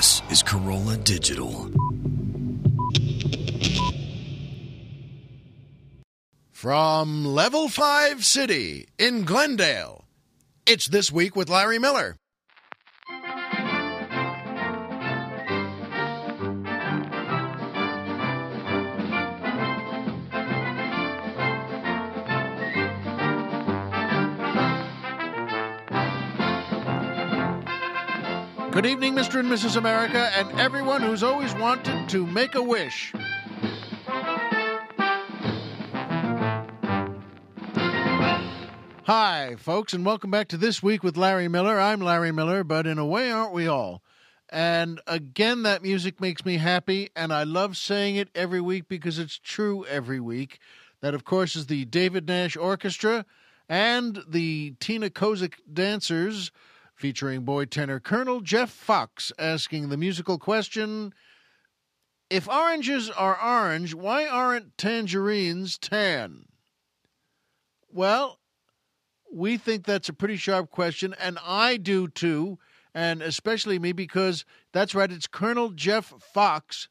This is Carolla Digital. From Level 5 City in Glendale, it's This Week with Larry Miller. Good evening, Mr. and Mrs. America, and everyone who's always wanted to make a wish. Hi, folks, and welcome back to This Week with Larry Miller. I'm Larry Miller, but in a way, aren't we all? And again, that music makes me happy, and I love saying it every week because it's true every week. That, of course, is the David Nash Orchestra and the Tina Kozik Dancers featuring boy tenor Colonel Jeff Fox asking the musical question If oranges are orange, why aren't tangerines tan? Well, we think that's a pretty sharp question, and I do too, and especially me because that's right, it's Colonel Jeff Fox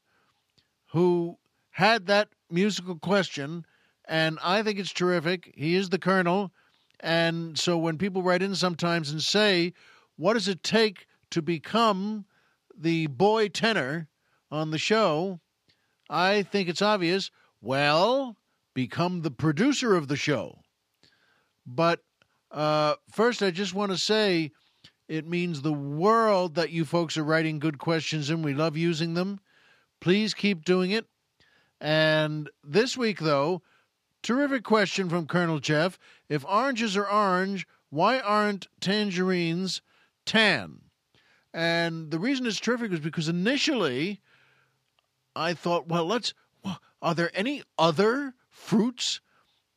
who had that musical question, and I think it's terrific. He is the Colonel, and so when people write in sometimes and say, What does it take to become the boy tenor on the show? I think it's obvious. Well, become the producer of the show. But uh, first, I just want to say it means the world that you folks are writing good questions and We love using them. Please keep doing it. And this week, though, terrific question from Colonel Jeff. If oranges are orange, why aren't tangerines tan? And the reason it's terrific is because initially I thought, well, let's, are there any other fruits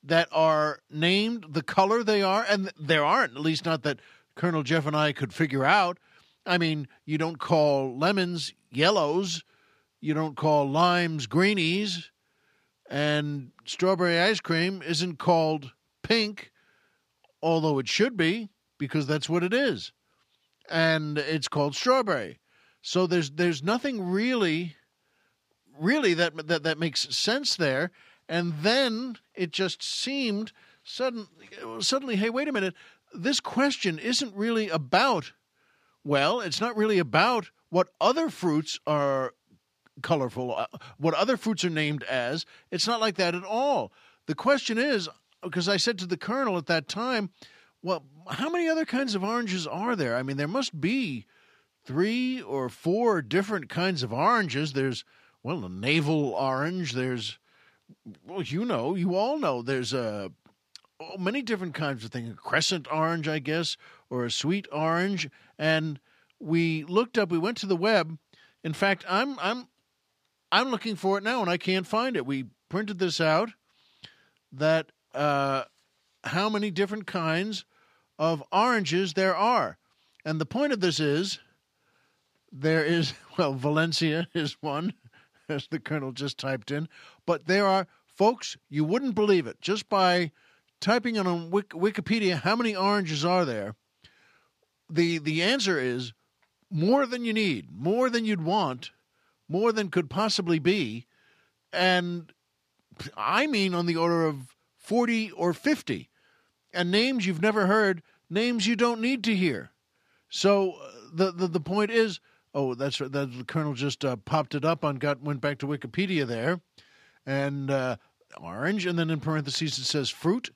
that are named the color they are, and there aren't, at least not that Colonel Jeff and I could figure out. I mean, you don't call lemons yellows, you don't call limes greenies, and strawberry ice cream isn't called pink, although it should be because that's what it is, and it's called strawberry. So there's there's nothing really, really that that that makes sense there and then it just seemed sudden, suddenly, hey, wait a minute. This question isn't really about, well, it's not really about what other fruits are colorful, uh, what other fruits are named as. It's not like that at all. The question is, because I said to the colonel at that time, well, how many other kinds of oranges are there? I mean, there must be three or four different kinds of oranges. There's, well, a navel orange, there's well, you know, you all know there's a oh, many different kinds of things. A crescent orange, I guess, or a sweet orange. And we looked up. We went to the web. In fact, I'm I'm I'm looking for it now, and I can't find it. We printed this out. That uh, how many different kinds of oranges there are, and the point of this is there is well, Valencia is one as the colonel just typed in. But there are, folks, you wouldn't believe it. Just by typing in on Wikipedia, how many oranges are there? The, the answer is more than you need, more than you'd want, more than could possibly be. And I mean on the order of 40 or 50. And names you've never heard, names you don't need to hear. So uh, the, the, the point is, Oh, that's right. That the colonel just uh, popped it up on got went back to Wikipedia there, and uh, orange, and then in parentheses it says fruit,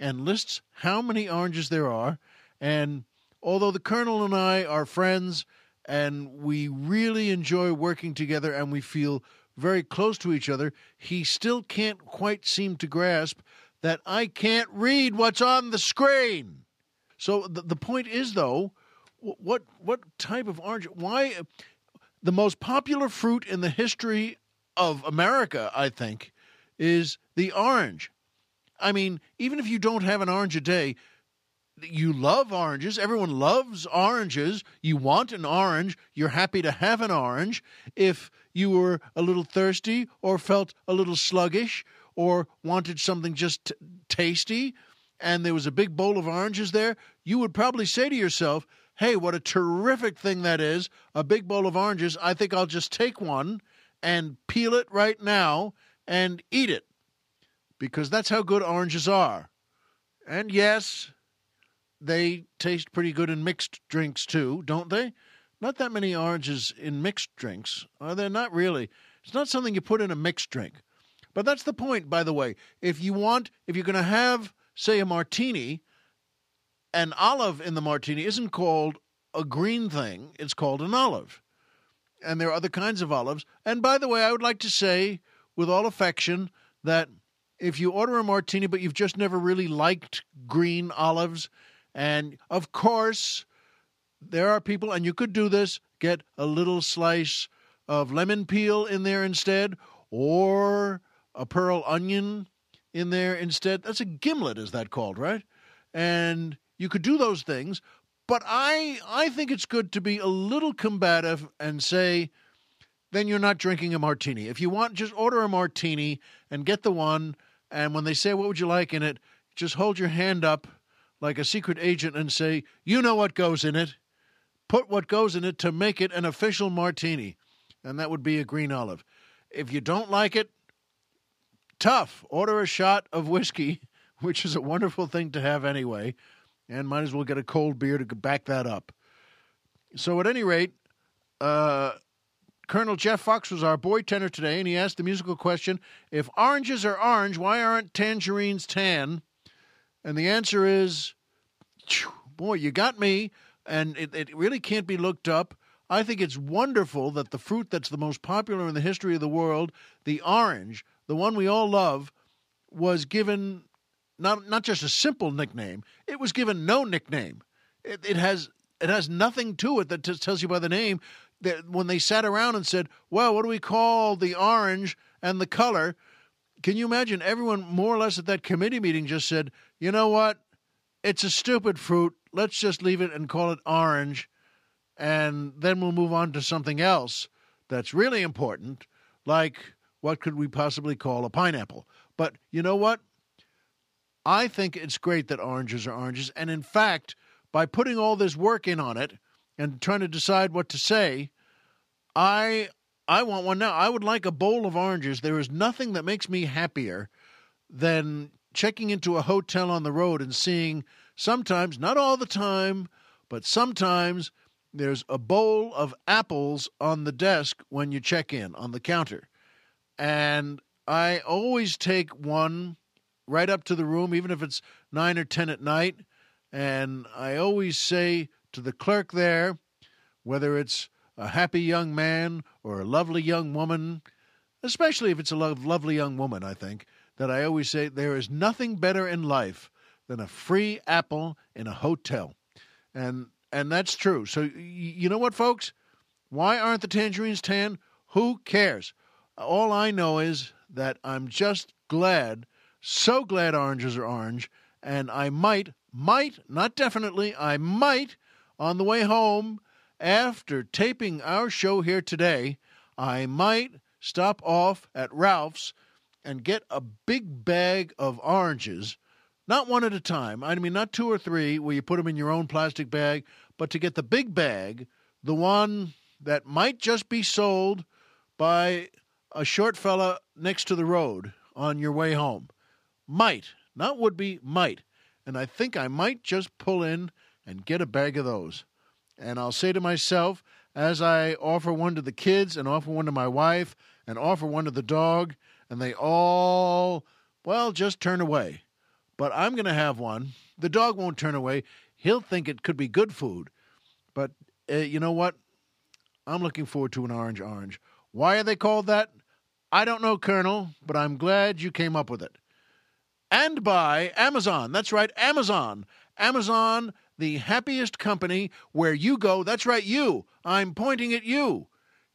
and lists how many oranges there are. And although the colonel and I are friends, and we really enjoy working together, and we feel very close to each other, he still can't quite seem to grasp that I can't read what's on the screen. So the, the point is, though, what what type of orange? Why the most popular fruit in the history of America, I think, is the orange. I mean, even if you don't have an orange a day, you love oranges. Everyone loves oranges. You want an orange. You're happy to have an orange. If you were a little thirsty or felt a little sluggish or wanted something just t- tasty and there was a big bowl of oranges there, you would probably say to yourself, hey, what a terrific thing that is, a big bowl of oranges, I think I'll just take one and peel it right now and eat it because that's how good oranges are. And yes, they taste pretty good in mixed drinks too, don't they? Not that many oranges in mixed drinks. Are there? Not really. It's not something you put in a mixed drink. But that's the point, by the way. If you want, if you're going to have, say, a martini, an olive in the martini isn't called a green thing, it's called an olive. And there are other kinds of olives. And by the way, I would like to say, with all affection, that if you order a martini but you've just never really liked green olives, and of course, there are people, and you could do this, get a little slice of lemon peel in there instead, or a pearl onion in there instead. That's a gimlet, is that called, right? And you could do those things, but I I think it's good to be a little combative and say, then you're not drinking a martini. If you want, just order a martini and get the one. And when they say, what would you like in it? Just hold your hand up like a secret agent and say, you know what goes in it. Put what goes in it to make it an official martini. And that would be a green olive. If you don't like it, tough. Order a shot of whiskey, which is a wonderful thing to have anyway, and might as well get a cold beer to back that up. So, at any rate, uh, Colonel Jeff Fox was our boy tenor today, and he asked the musical question If oranges are orange, why aren't tangerines tan? And the answer is, boy, you got me, and it, it really can't be looked up. I think it's wonderful that the fruit that's the most popular in the history of the world, the orange, the one we all love, was given not not just a simple nickname. It was given no nickname. It, it has it has nothing to it that t- tells you by the name. That when they sat around and said, "Well, what do we call the orange and the color?" Can you imagine everyone more or less at that committee meeting just said, "You know what? It's a stupid fruit. Let's just leave it and call it orange." And then we'll move on to something else that's really important, like what could we possibly call a pineapple? But you know what? I think it's great that oranges are oranges. And in fact, by putting all this work in on it and trying to decide what to say, I I want one now. I would like a bowl of oranges. There is nothing that makes me happier than checking into a hotel on the road and seeing sometimes, not all the time, but sometimes there's a bowl of apples on the desk when you check in on the counter and I always take one right up to the room, even if it's nine or ten at night. And I always say to the clerk there, whether it's a happy young man or a lovely young woman, especially if it's a lo- lovely young woman, I think, that I always say there is nothing better in life than a free apple in a hotel. And and that's true. So you know what folks? Why aren't the tangerines tan? Who cares? All I know is that I'm just glad, so glad oranges are orange, and I might, might, not definitely, I might, on the way home after taping our show here today, I might stop off at Ralph's and get a big bag of oranges, not one at a time. I mean, not two or three where you put them in your own plastic bag, but to get the big bag, the one that might just be sold by a short fella next to the road on your way home. Might, not would be, might. And I think I might just pull in and get a bag of those. And I'll say to myself, as I offer one to the kids and offer one to my wife and offer one to the dog, and they all, well, just turn away. But I'm going to have one. The dog won't turn away. He'll think it could be good food. But uh, you know what? I'm looking forward to an orange orange. Why are they called that? I don't know, Colonel, but I'm glad you came up with it. And by Amazon. That's right, Amazon. Amazon, the happiest company where you go. That's right, you. I'm pointing at you.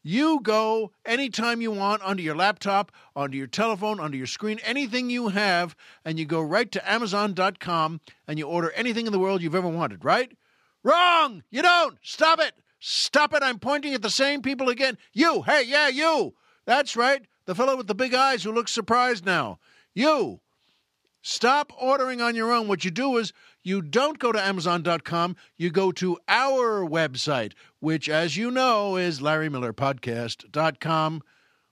You go anytime you want onto your laptop, onto your telephone, onto your screen, anything you have, and you go right to Amazon.com and you order anything in the world you've ever wanted, right? Wrong! You don't! Stop it! Stop it! I'm pointing at the same people again. You! Hey, yeah, you! That's right. The fellow with the big eyes who looks surprised now. You. Stop ordering on your own. What you do is you don't go to Amazon.com, you go to our website, which, as you know, is LarryMillerPodcast.com.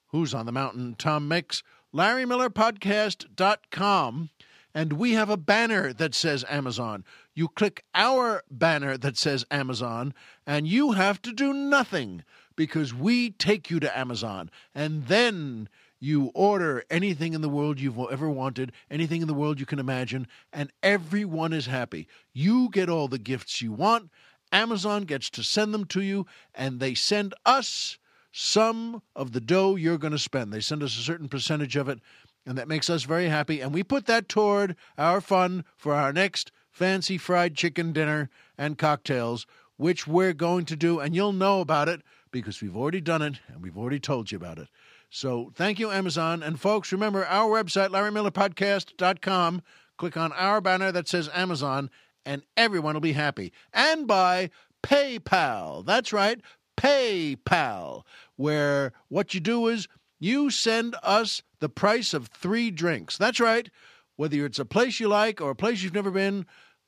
Who's on the mountain? Tom Mix. LarryMillerPodcast.com. And we have a banner that says Amazon. You click our banner that says Amazon, and you have to do nothing because we take you to Amazon. And then you order anything in the world you've ever wanted, anything in the world you can imagine, and everyone is happy. You get all the gifts you want. Amazon gets to send them to you, and they send us some of the dough you're going to spend. They send us a certain percentage of it, and that makes us very happy. And we put that toward our fund for our next fancy fried chicken dinner and cocktails, which we're going to do, and you'll know about it because we've already done it and we've already told you about it. So thank you, Amazon. And folks, remember our website, LarryMillerPodcast.com. Click on our banner that says Amazon, and everyone will be happy. And by PayPal. That's right, PayPal, where what you do is you send us the price of three drinks. That's right. Whether it's a place you like or a place you've never been,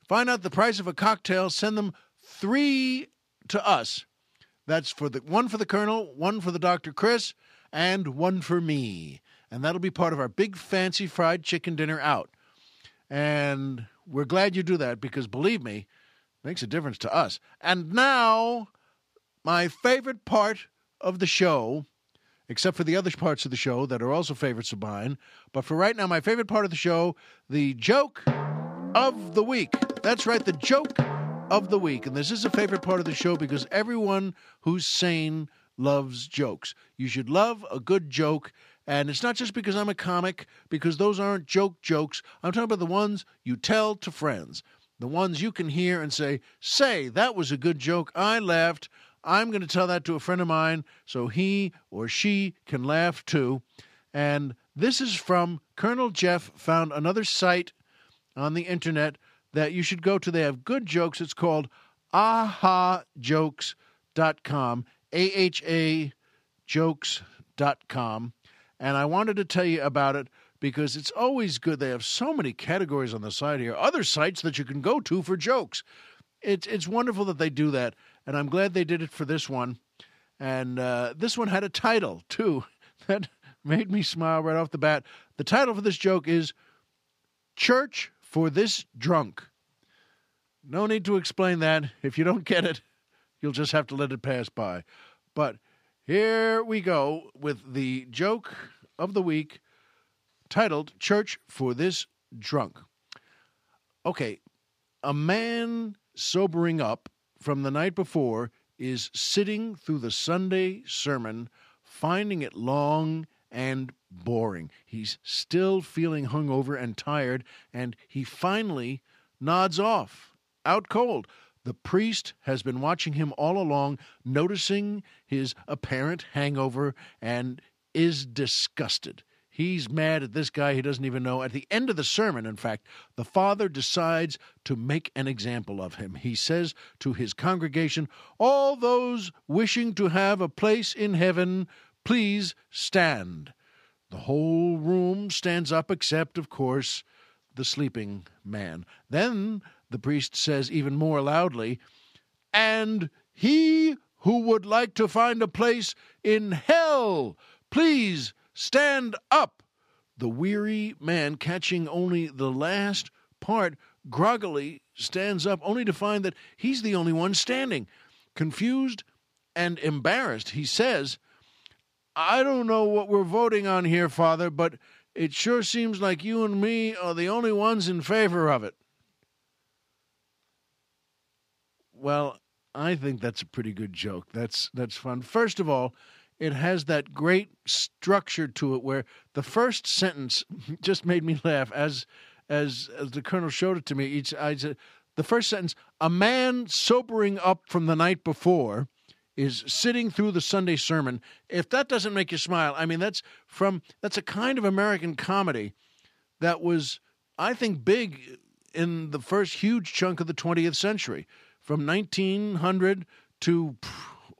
find out the price of a cocktail, send them three to us. That's for the one for the Colonel, one for the Dr. Chris, and one for me. And that'll be part of our big fancy fried chicken dinner out. And we're glad you do that because believe me, it makes a difference to us. And now, my favorite part of the show, except for the other parts of the show that are also favorites of mine, but for right now, my favorite part of the show, the joke of the week. That's right, the joke of the week. And this is a favorite part of the show because everyone who's sane loves jokes. You should love a good joke. And it's not just because I'm a comic, because those aren't joke jokes. I'm talking about the ones you tell to friends, the ones you can hear and say, Say, that was a good joke. I laughed. I'm going to tell that to a friend of mine so he or she can laugh too. And this is from Colonel Jeff, found another site on the internet that you should go to. They have good jokes. It's called ahajokes.com. A-H-A jokes.com. And I wanted to tell you about it because it's always good. They have so many categories on the site here, other sites that you can go to for jokes. It's, it's wonderful that they do that. And I'm glad they did it for this one. And uh, this one had a title, too, that made me smile right off the bat. The title for this joke is Church for This Drunk. No need to explain that. If you don't get it, You'll just have to let it pass by. But here we go with the joke of the week titled Church for This Drunk. Okay, a man sobering up from the night before is sitting through the Sunday sermon, finding it long and boring. He's still feeling hungover and tired, and he finally nods off, out cold. The priest has been watching him all along, noticing his apparent hangover, and is disgusted. He's mad at this guy he doesn't even know. At the end of the sermon, in fact, the father decides to make an example of him. He says to his congregation, All those wishing to have a place in heaven, please stand. The whole room stands up, except, of course, the sleeping man. Then the priest says even more loudly, and he who would like to find a place in hell, please stand up. The weary man, catching only the last part, groggily stands up, only to find that he's the only one standing. Confused and embarrassed, he says, I don't know what we're voting on here, Father, but it sure seems like you and me are the only ones in favor of it. Well, I think that's a pretty good joke. That's that's fun. First of all, it has that great structure to it where the first sentence just made me laugh as as as the colonel showed it to me. Each I said the first sentence: a man sobering up from the night before is sitting through the Sunday sermon. If that doesn't make you smile, I mean that's from that's a kind of American comedy that was I think big in the first huge chunk of the 20th century from 1900 to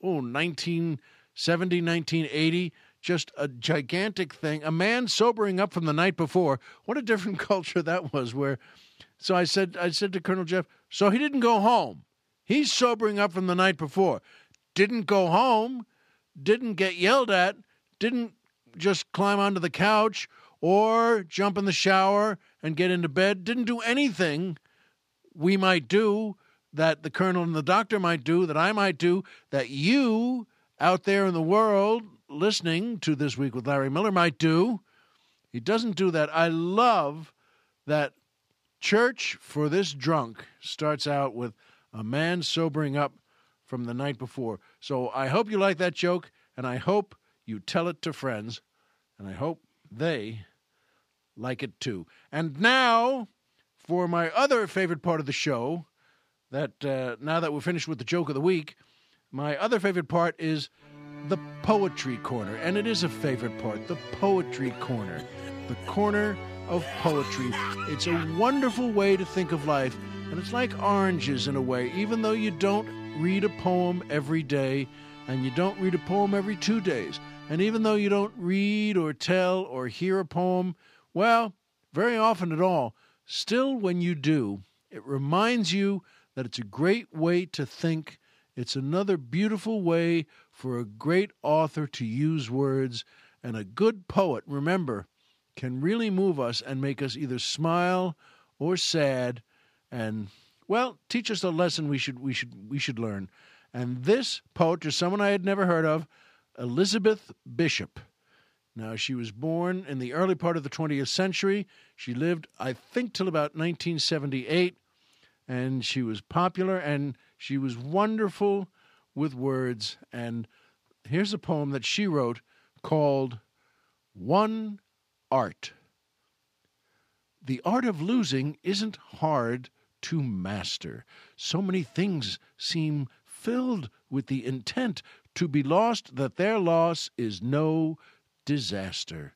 oh 1970 1980 just a gigantic thing a man sobering up from the night before what a different culture that was where So I said, I said to Colonel Jeff, so he didn't go home. He's sobering up from the night before. Didn't go home, didn't get yelled at, didn't just climb onto the couch or jump in the shower and get into bed, didn't do anything we might do that the colonel and the doctor might do, that I might do, that you out there in the world listening to This Week with Larry Miller might do. He doesn't do that. I love that church for this drunk starts out with a man sobering up from the night before. So I hope you like that joke, and I hope you tell it to friends, and I hope they like it too. And now for my other favorite part of the show, that uh, now that we're finished with the joke of the week, my other favorite part is the poetry corner. And it is a favorite part, the poetry corner. The corner of poetry. It's a wonderful way to think of life, and it's like oranges in a way, even though you don't read a poem every day, and you don't read a poem every two days. And even though you don't read or tell or hear a poem, well, very often at all, still when you do, it reminds you that it's a great way to think. It's another beautiful way for a great author to use words. And a good poet, remember, can really move us and make us either smile or sad and well teach us a lesson we should we should we should learn and this poet is someone i had never heard of elizabeth bishop now she was born in the early part of the 20th century she lived i think till about 1978 and she was popular and she was wonderful with words. And here's a poem that she wrote called One Art. The art of losing isn't hard to master. So many things seem filled with the intent to be lost that their loss is no disaster.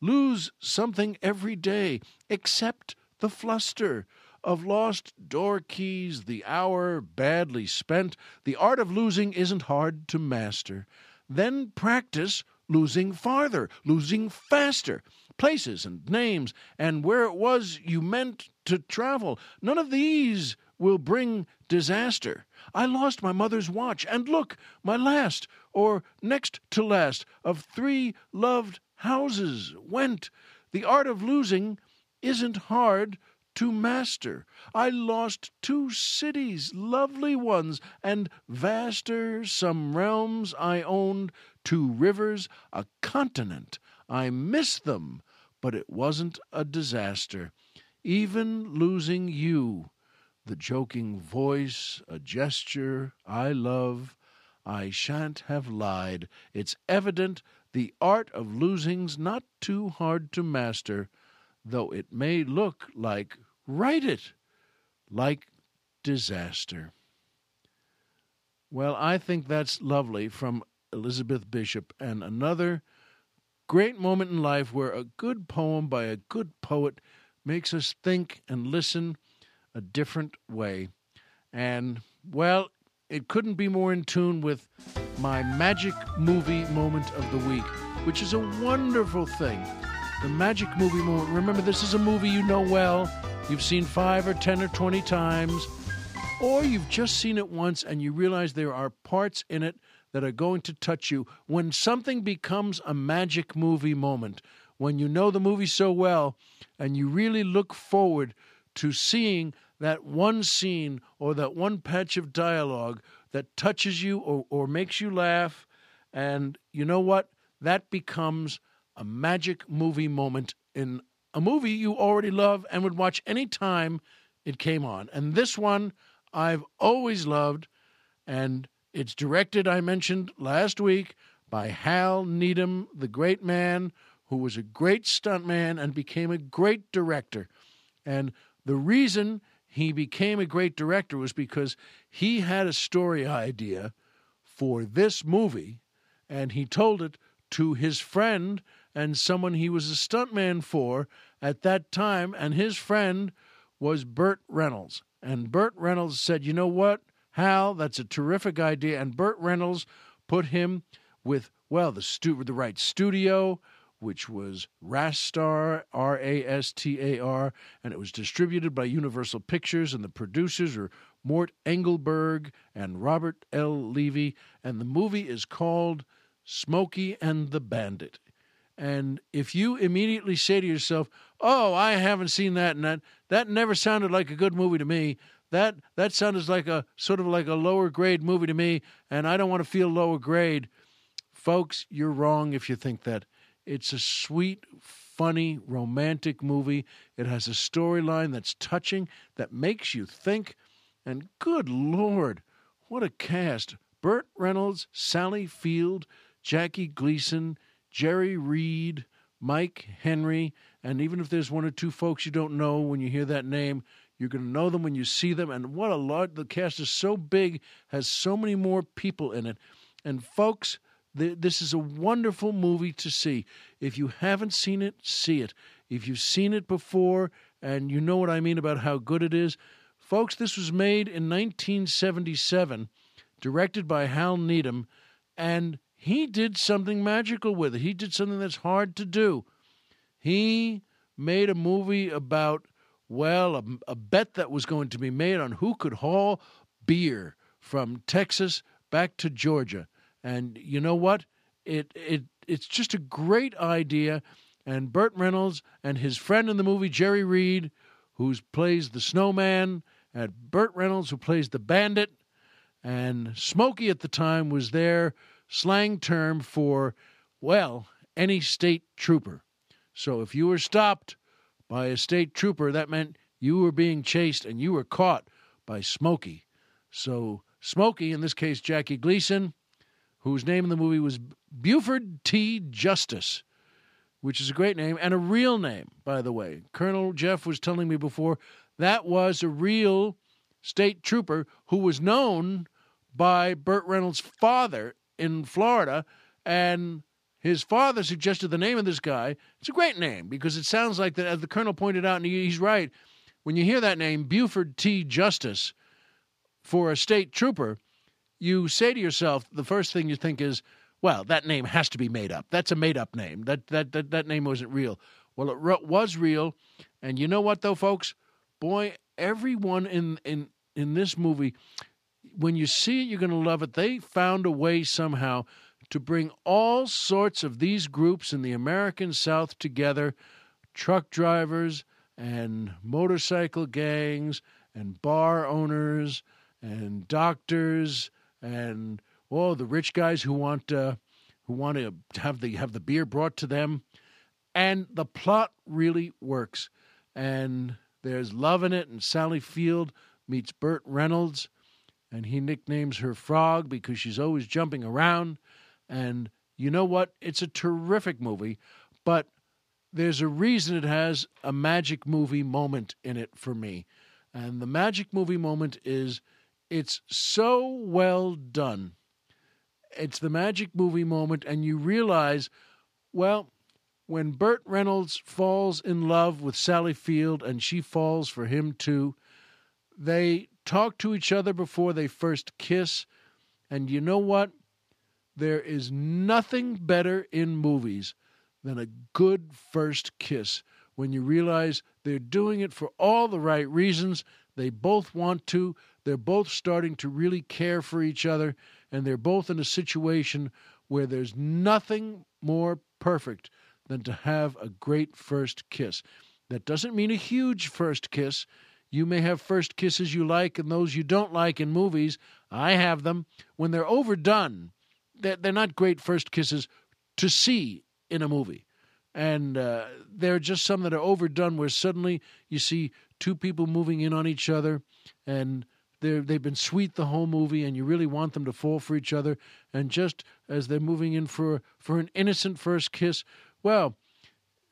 Lose something every day, except the fluster of lost door keys, the hour badly spent. The art of losing isn't hard to master. Then practice losing farther, losing faster. Places and names, and where it was you meant to travel. None of these will bring disaster. I lost my mother's watch, and look, my last, or next to last, of three loved houses went. The art of losing isn't hard to master. I lost two cities, lovely ones, and vaster some realms I owned, two rivers, a continent. I missed them, but it wasn't a disaster. Even losing you, the joking voice, a gesture I love, I shan't have lied. It's evident the art of losing's not too hard to master, though it may look like Write it like disaster. Well, I think that's lovely from Elizabeth Bishop, and another great moment in life where a good poem by a good poet makes us think and listen a different way. And, well, it couldn't be more in tune with my magic movie moment of the week, which is a wonderful thing. The magic movie moment. Remember, this is a movie you know well you've seen five or ten or twenty times, or you've just seen it once and you realize there are parts in it that are going to touch you. When something becomes a magic movie moment, when you know the movie so well and you really look forward to seeing that one scene or that one patch of dialogue that touches you or, or makes you laugh, and you know what? That becomes a magic movie moment in a movie you already love and would watch any time it came on. And this one I've always loved, and it's directed, I mentioned last week, by Hal Needham, the great man who was a great stuntman and became a great director. And the reason he became a great director was because he had a story idea for this movie, and he told it to his friend and someone he was a stuntman for at that time, and his friend was Burt Reynolds. And Burt Reynolds said, You know what, Hal, that's a terrific idea. And Burt Reynolds put him with, well, the, stu- the right studio, which was Rastar, R A S T A R, and it was distributed by Universal Pictures, and the producers are Mort Engelberg and Robert L. Levy, and the movie is called Smokey and the Bandit. And if you immediately say to yourself, "Oh, I haven't seen that," and that that never sounded like a good movie to me, that that sounded like a sort of like a lower grade movie to me, and I don't want to feel lower grade. Folks, you're wrong if you think that. It's a sweet, funny, romantic movie. It has a storyline that's touching, that makes you think. And good Lord, what a cast! Burt Reynolds, Sally Field, Jackie Gleason, Jerry Reed, Mike Henry, and even if there's one or two folks you don't know when you hear that name, you're going to know them when you see them. And what a lot! The cast is so big, has so many more people in it. And folks, this is a wonderful movie to see. If you haven't seen it, see it. If you've seen it before and you know what I mean about how good it is, folks, this was made in 1977, directed by Hal Needham, and he did something magical with it. He did something that's hard to do. He made a movie about, well, a, a bet that was going to be made on who could haul beer from Texas back to Georgia. And you know what? It it it's just a great idea. And Burt Reynolds and his friend in the movie Jerry Reed, who plays the snowman, and Burt Reynolds who plays the bandit, and Smokey at the time was their slang term for well any state trooper. So if you were stopped by a state trooper, that meant you were being chased and you were caught by Smokey. So Smokey, in this case Jackie Gleason, whose name in the movie was Buford T. Justice, which is a great name and a real name, by the way. Colonel Jeff was telling me before that was a real state trooper who was known by Burt Reynolds' father in Florida, and his father suggested the name of this guy. It's a great name because it sounds like that, as the colonel pointed out, and he's right. When you hear that name, Buford T. Justice, for a state trooper, you say to yourself, the first thing you think is, well, that name has to be made up. That's a made up name. That, that, that, that name wasn't real. Well, it re- was real. And you know what, though, folks? Boy, everyone in, in, in this movie, when you see it, you're going to love it. They found a way somehow to bring all sorts of these groups in the American South together truck drivers and motorcycle gangs and bar owners and doctors and oh, the rich guys who want uh, who want to have the have the beer brought to them, and the plot really works. And there's love in it, and Sally Field meets Burt Reynolds, and he nicknames her Frog because she's always jumping around. And you know what? It's a terrific movie, but there's a reason it has a magic movie moment in it for me. And the magic movie moment is it's so well done. It's the magic movie moment, and you realize, well, when Burt Reynolds falls in love with Sally Field and she falls for him too, they talk to each other before they first kiss. And you know what? There is nothing better in movies than a good first kiss when you realize they're doing it for all the right reasons. They both want to, they're both starting to really care for each other, and they're both in a situation where there's nothing more perfect than to have a great first kiss. That doesn't mean a huge first kiss. You may have first kisses you like and those you don't like in movies. I have them. When they're overdone, they're not great first kisses to see in a movie. And uh, there are just some that are overdone where suddenly you see two people moving in on each other and they're, they've been sweet the whole movie, and you really want them to fall for each other. And just as they're moving in for for an innocent first kiss, well,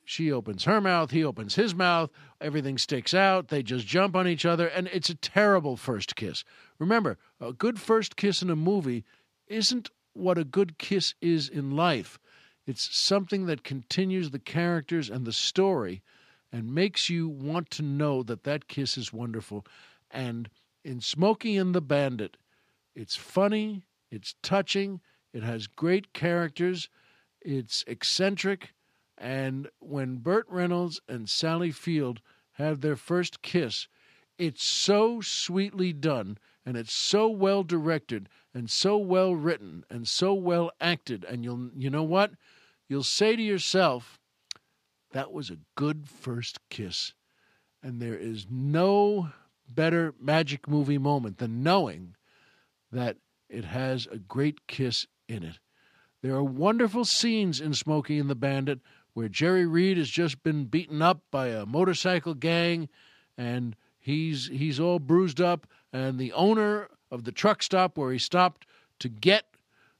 she opens her mouth, he opens his mouth, everything sticks out, they just jump on each other, and it's a terrible first kiss. Remember, a good first kiss in a movie isn't what a good kiss is in life. It's something that continues the characters and the story and makes you want to know that that kiss is wonderful. And in Smokey and the Bandit. It's funny, it's touching, it has great characters, it's eccentric, And when Burt Reynolds and Sally Field have their first kiss, it's so sweetly done and it's so well directed and so well written and so well acted and you'll you know what? You'll say to yourself, that was a good first kiss. And there is no better magic movie moment than knowing that it has a great kiss in it. There are wonderful scenes in Smokey and the Bandit where Jerry Reed has just been beaten up by a motorcycle gang and he's he's all bruised up and the owner of the truck stop where he stopped to get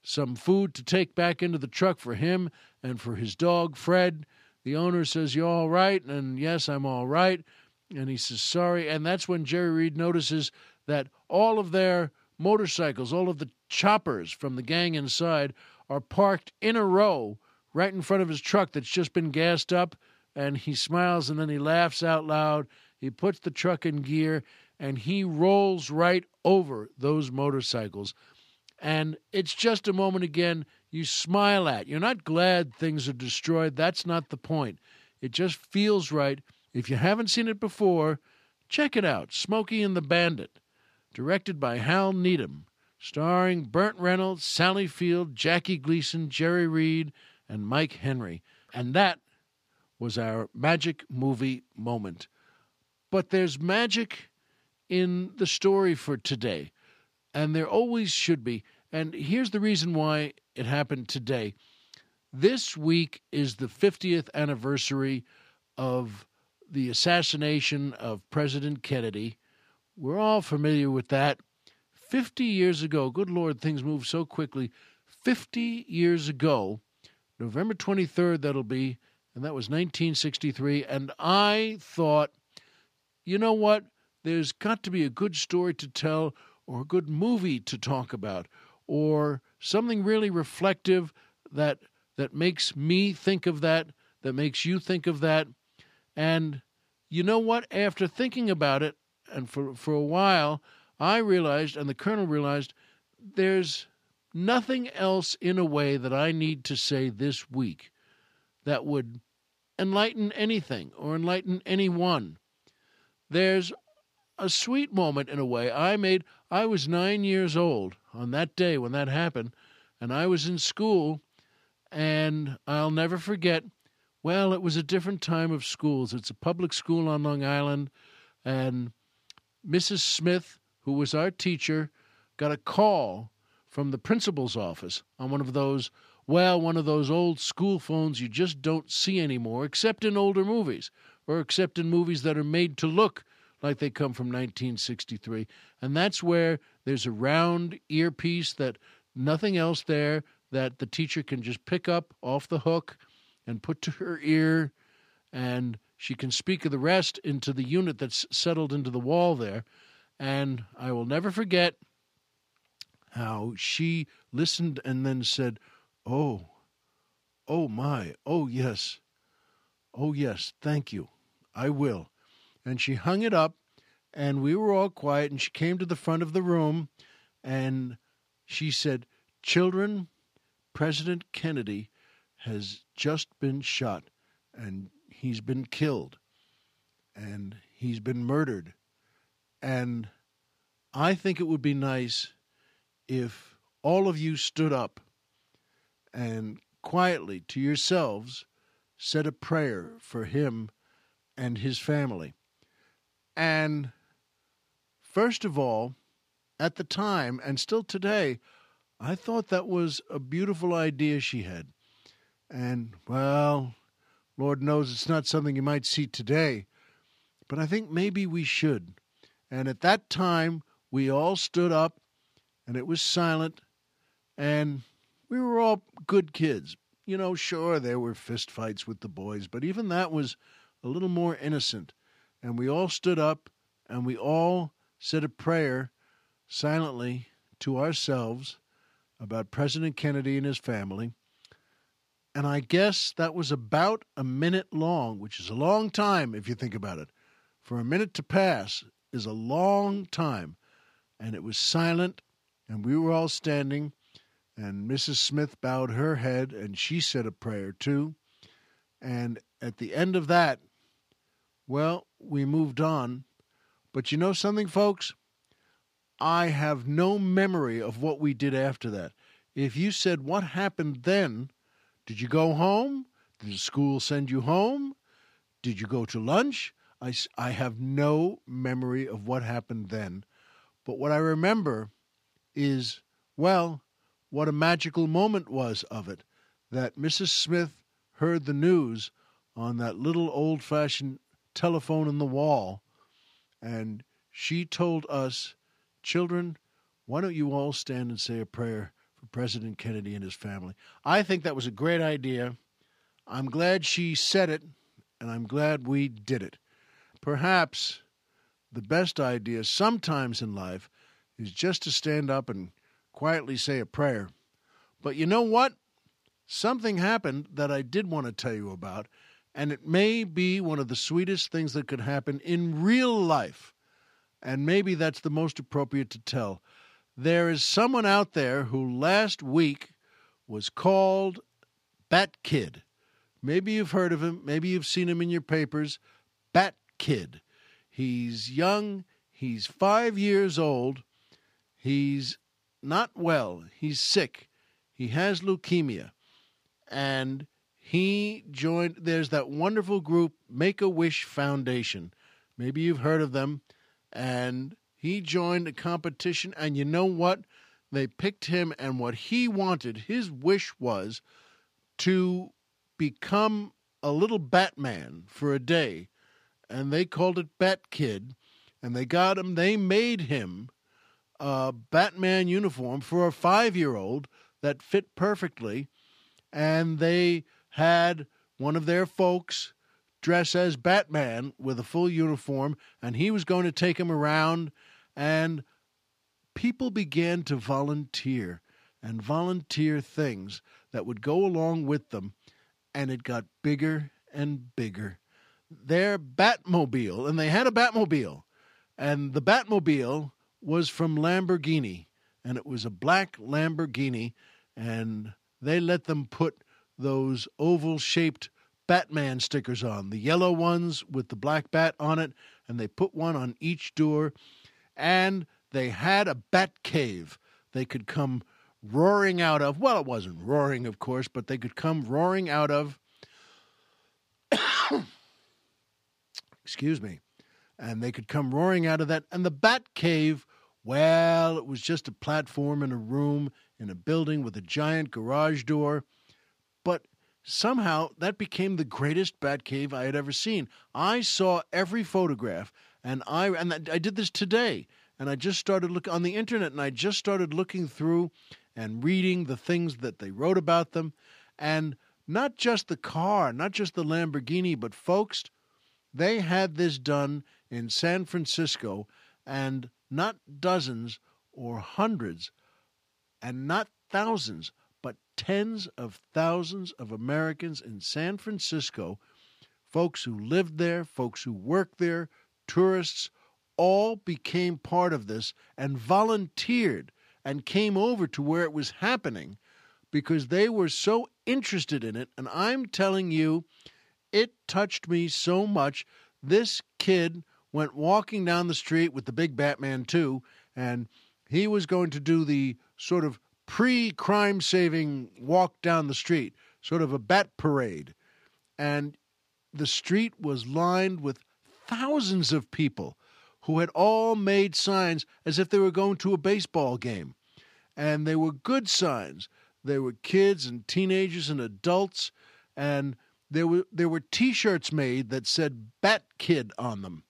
some food to take back into the truck for him and for his dog Fred the owner says you all right and yes I'm all right and he says sorry and that's when Jerry Reed notices that all of their motorcycles all of the choppers from the gang inside are parked in a row right in front of his truck that's just been gassed up. And he smiles and then he laughs out loud. He puts the truck in gear and he rolls right over those motorcycles. And it's just a moment again you smile at. You're not glad things are destroyed. That's not the point. It just feels right. If you haven't seen it before, check it out Smokey and the Bandit, directed by Hal Needham, starring Burt Reynolds, Sally Field, Jackie Gleason, Jerry Reed, and Mike Henry. And that was our magic movie moment. But there's magic in the story for today, and there always should be. And here's the reason why it happened today. This week is the 50th anniversary of the assassination of President Kennedy. We're all familiar with that. 50 years ago, good Lord, things move so quickly. 50 years ago, November 23rd, that'll be, and that was 1963. And I thought, you know what? There's got to be a good story to tell, or a good movie to talk about, or something really reflective that that makes me think of that, that makes you think of that. And you know what? After thinking about it, and for, for a while, I realized, and the colonel realized, there's nothing else in a way that I need to say this week that would enlighten anything or enlighten anyone. There's a sweet moment in a way. I made I was 9 years old on that day when that happened and I was in school and I'll never forget well it was a different time of schools. It's a public school on Long Island and Mrs. Smith who was our teacher got a call from the principal's office on one of those, well, one of those old school phones you just don't see anymore, except in older movies, or except in movies that are made to look like they come from 1963. And that's where there's a round earpiece that nothing else there that the teacher can just pick up off the hook and put to her ear, and she can speak of the rest into the unit that's settled into the wall there. And I will never forget how she listened and then said, Oh, oh my, oh yes, oh yes, thank you, I will. And she hung it up, and we were all quiet, and she came to the front of the room, and she said, Children, President Kennedy has just been shot, and he's been killed, and he's been murdered. And I think it would be nice if all of you stood up and quietly to yourselves said a prayer for him and his family. And first of all, at the time and still today, I thought that was a beautiful idea she had. And, well, Lord knows it's not something you might see today, but I think maybe we should. And at that time, we all stood up and it was silent, and we were all good kids. You know, sure, there were fistfights with the boys, but even that was a little more innocent. And we all stood up and we all said a prayer silently to ourselves about President Kennedy and his family. And I guess that was about a minute long, which is a long time if you think about it. For a minute to pass is a long time. And it was silent and we were all standing, and Mrs. Smith bowed her head, and she said a prayer too. And at the end of that, well, we moved on. But you know something, folks? I have no memory of what we did after that. If you said what happened then, did you go home? Did the school send you home? Did you go to lunch? I, I have no memory of what happened then. But what I remember is, well, what a magical moment was of it that Mrs. Smith heard the news on that little old fashioned telephone in the wall, and she told us, Children, why don't you all stand and say a prayer for President Kennedy and his family? I think that was a great idea. I'm glad she said it, and I'm glad we did it. Perhaps the best idea sometimes in life is just to stand up and quietly say a prayer. But you know what? Something happened that I did want to tell you about, and it may be one of the sweetest things that could happen in real life. And maybe that's the most appropriate to tell. There is someone out there who last week was called Bat Kid. Maybe you've heard of him, maybe you've seen him in your papers. Bat Kid. He's young, he's five years old, he's not well, he's sick, he has leukemia. And he joined, there's that wonderful group, Make a Wish Foundation. Maybe you've heard of them. And he joined a competition, and you know what? They picked him, and what he wanted, his wish was to become a little Batman for a day and they called it Bat Kid, and they got him. They made him a Batman uniform for a five-year-old that fit perfectly, and they had one of their folks dress as Batman with a full uniform, and he was going to take him around, and people began to volunteer and volunteer things that would go along with them, and it got bigger and bigger. Their Batmobile, and they had a Batmobile, and the Batmobile was from Lamborghini, and it was a black Lamborghini, and they let them put those oval shaped Batman stickers on, the yellow ones with the black bat on it, and they put one on each door, and they had a bat cave they could come roaring out of. Well, it wasn't roaring, of course, but they could come roaring out of excuse me, and they could come roaring out of that. And the Bat Cave, well, it was just a platform in a room in a building with a giant garage door. Somehow that became the greatest Bat Cave I had ever seen. I saw every photograph, and I and I did this today. And I just started looking on the internet, and I just started looking through and reading the things that they wrote about them, and not just the car, not just the Lamborghini, but folks, they had this done in San Francisco, and not dozens or hundreds, and not thousands, tens of thousands of Americans in San Francisco, folks who lived there, folks who worked there, tourists, all became part of this and volunteered and came over to where it was happening because they were so interested in it. And I'm telling you, it touched me so much. This kid went walking down the street with the big Batman too, and he was going to do the sort of pre crime saving walk down the street, sort of a bat parade. And the street was lined with thousands of people who had all made signs as if they were going to a baseball game. And they were good signs. They were kids and teenagers and adults. And there were there were T-shirts made that said "Bat Kid" on them,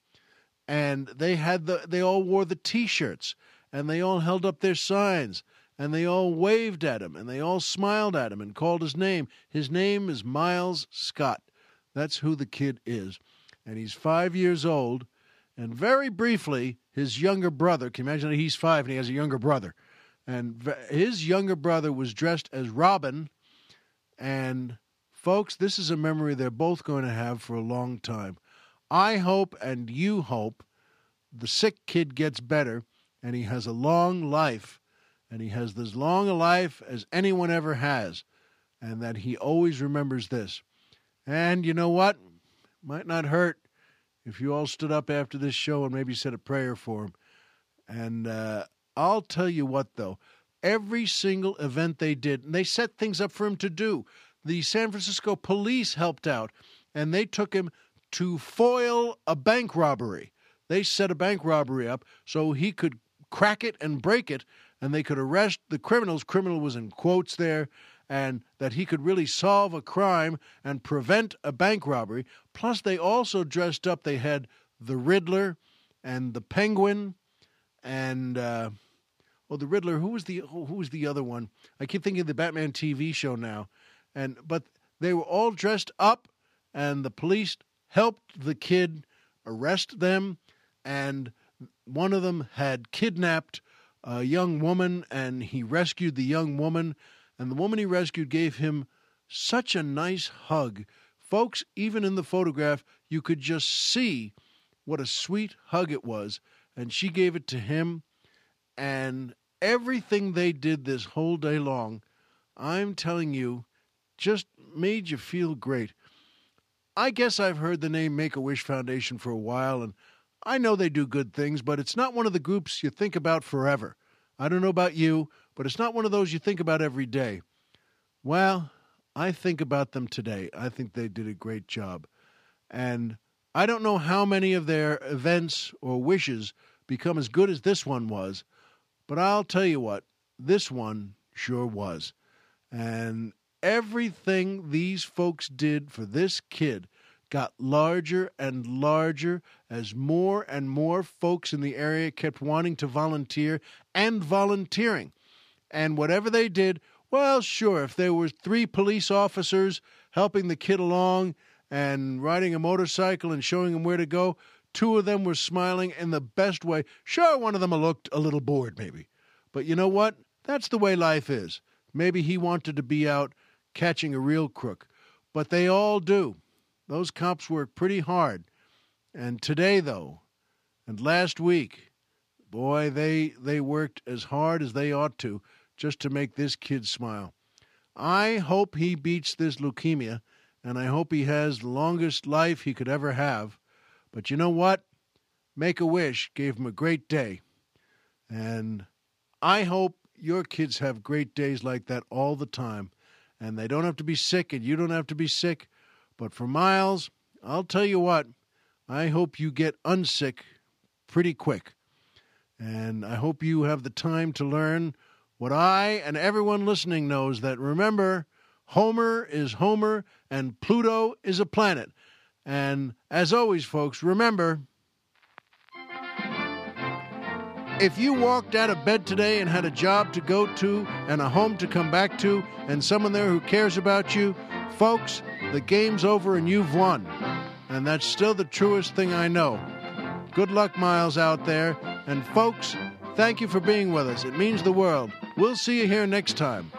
and they had the they all wore the T-shirts, and they all held up their signs, and they all waved at him, and they all smiled at him and called his name. His name is Miles Scott. That's who the kid is, and he's five years old. And very briefly, his younger brother. Can you imagine that he's five and he has a younger brother? And his younger brother was dressed as Robin, and Folks, this is a memory they're both going to have for a long time. I hope and you hope the sick kid gets better and he has a long life and he has as long a life as anyone ever has and that he always remembers this. And you know what? Might not hurt if you all stood up after this show and maybe said a prayer for him. And uh, I'll tell you what, though, every single event they did, and they set things up for him to do. The San Francisco police helped out, and they took him to foil a bank robbery. They set a bank robbery up so he could crack it and break it, and they could arrest the criminals. Criminal was in quotes there, and that he could really solve a crime and prevent a bank robbery. Plus, they also dressed up. They had the Riddler and the Penguin, and uh, well, the Riddler. Who was the who was the other one? I keep thinking of the Batman TV show now, and but they were all dressed up, and the police helped the kid arrest them, and one of them had kidnapped a young woman, and he rescued the young woman, and the woman he rescued gave him such a nice hug. Folks, even in the photograph, you could just see what a sweet hug it was, and she gave it to him, and everything they did this whole day long, I'm telling you, just made you feel great. I guess I've heard the name Make a Wish Foundation for a while, and I know they do good things, but it's not one of the groups you think about forever. I don't know about you, but it's not one of those you think about every day. Well, I think about them today. I think they did a great job. And I don't know how many of their events or wishes become as good as this one was, but I'll tell you what, this one sure was. And everything these folks did for this kid got larger and larger as more and more folks in the area kept wanting to volunteer and volunteering. And whatever they did, well, sure, if there were three police officers helping the kid along and riding a motorcycle and showing him where to go, two of them were smiling in the best way. Sure, one of them looked a little bored, maybe. But you know what? That's the way life is. Maybe he wanted to be out catching a real crook. But they all do. Those cops work pretty hard. And today, though, and last week, boy, they, they worked as hard as they ought to just to make this kid smile. I hope he beats this leukemia, and I hope he has the longest life he could ever have. But you know what? Make a Wish gave him a great day. And I hope your kids have great days like that all the time. And they don't have to be sick, and you don't have to be sick. But for Miles, I'll tell you what, I hope you get unsick pretty quick. And I hope you have the time to learn what I and everyone listening knows that remember, Homer is Homer and Pluto is a planet. And as always, folks, remember if you walked out of bed today and had a job to go to and a home to come back to and someone there who cares about you, folks, the game's over and you've won. And that's still the truest thing I know. Good luck, Miles, out there. And folks, thank you for being with us. It means the world. We'll see you here next time.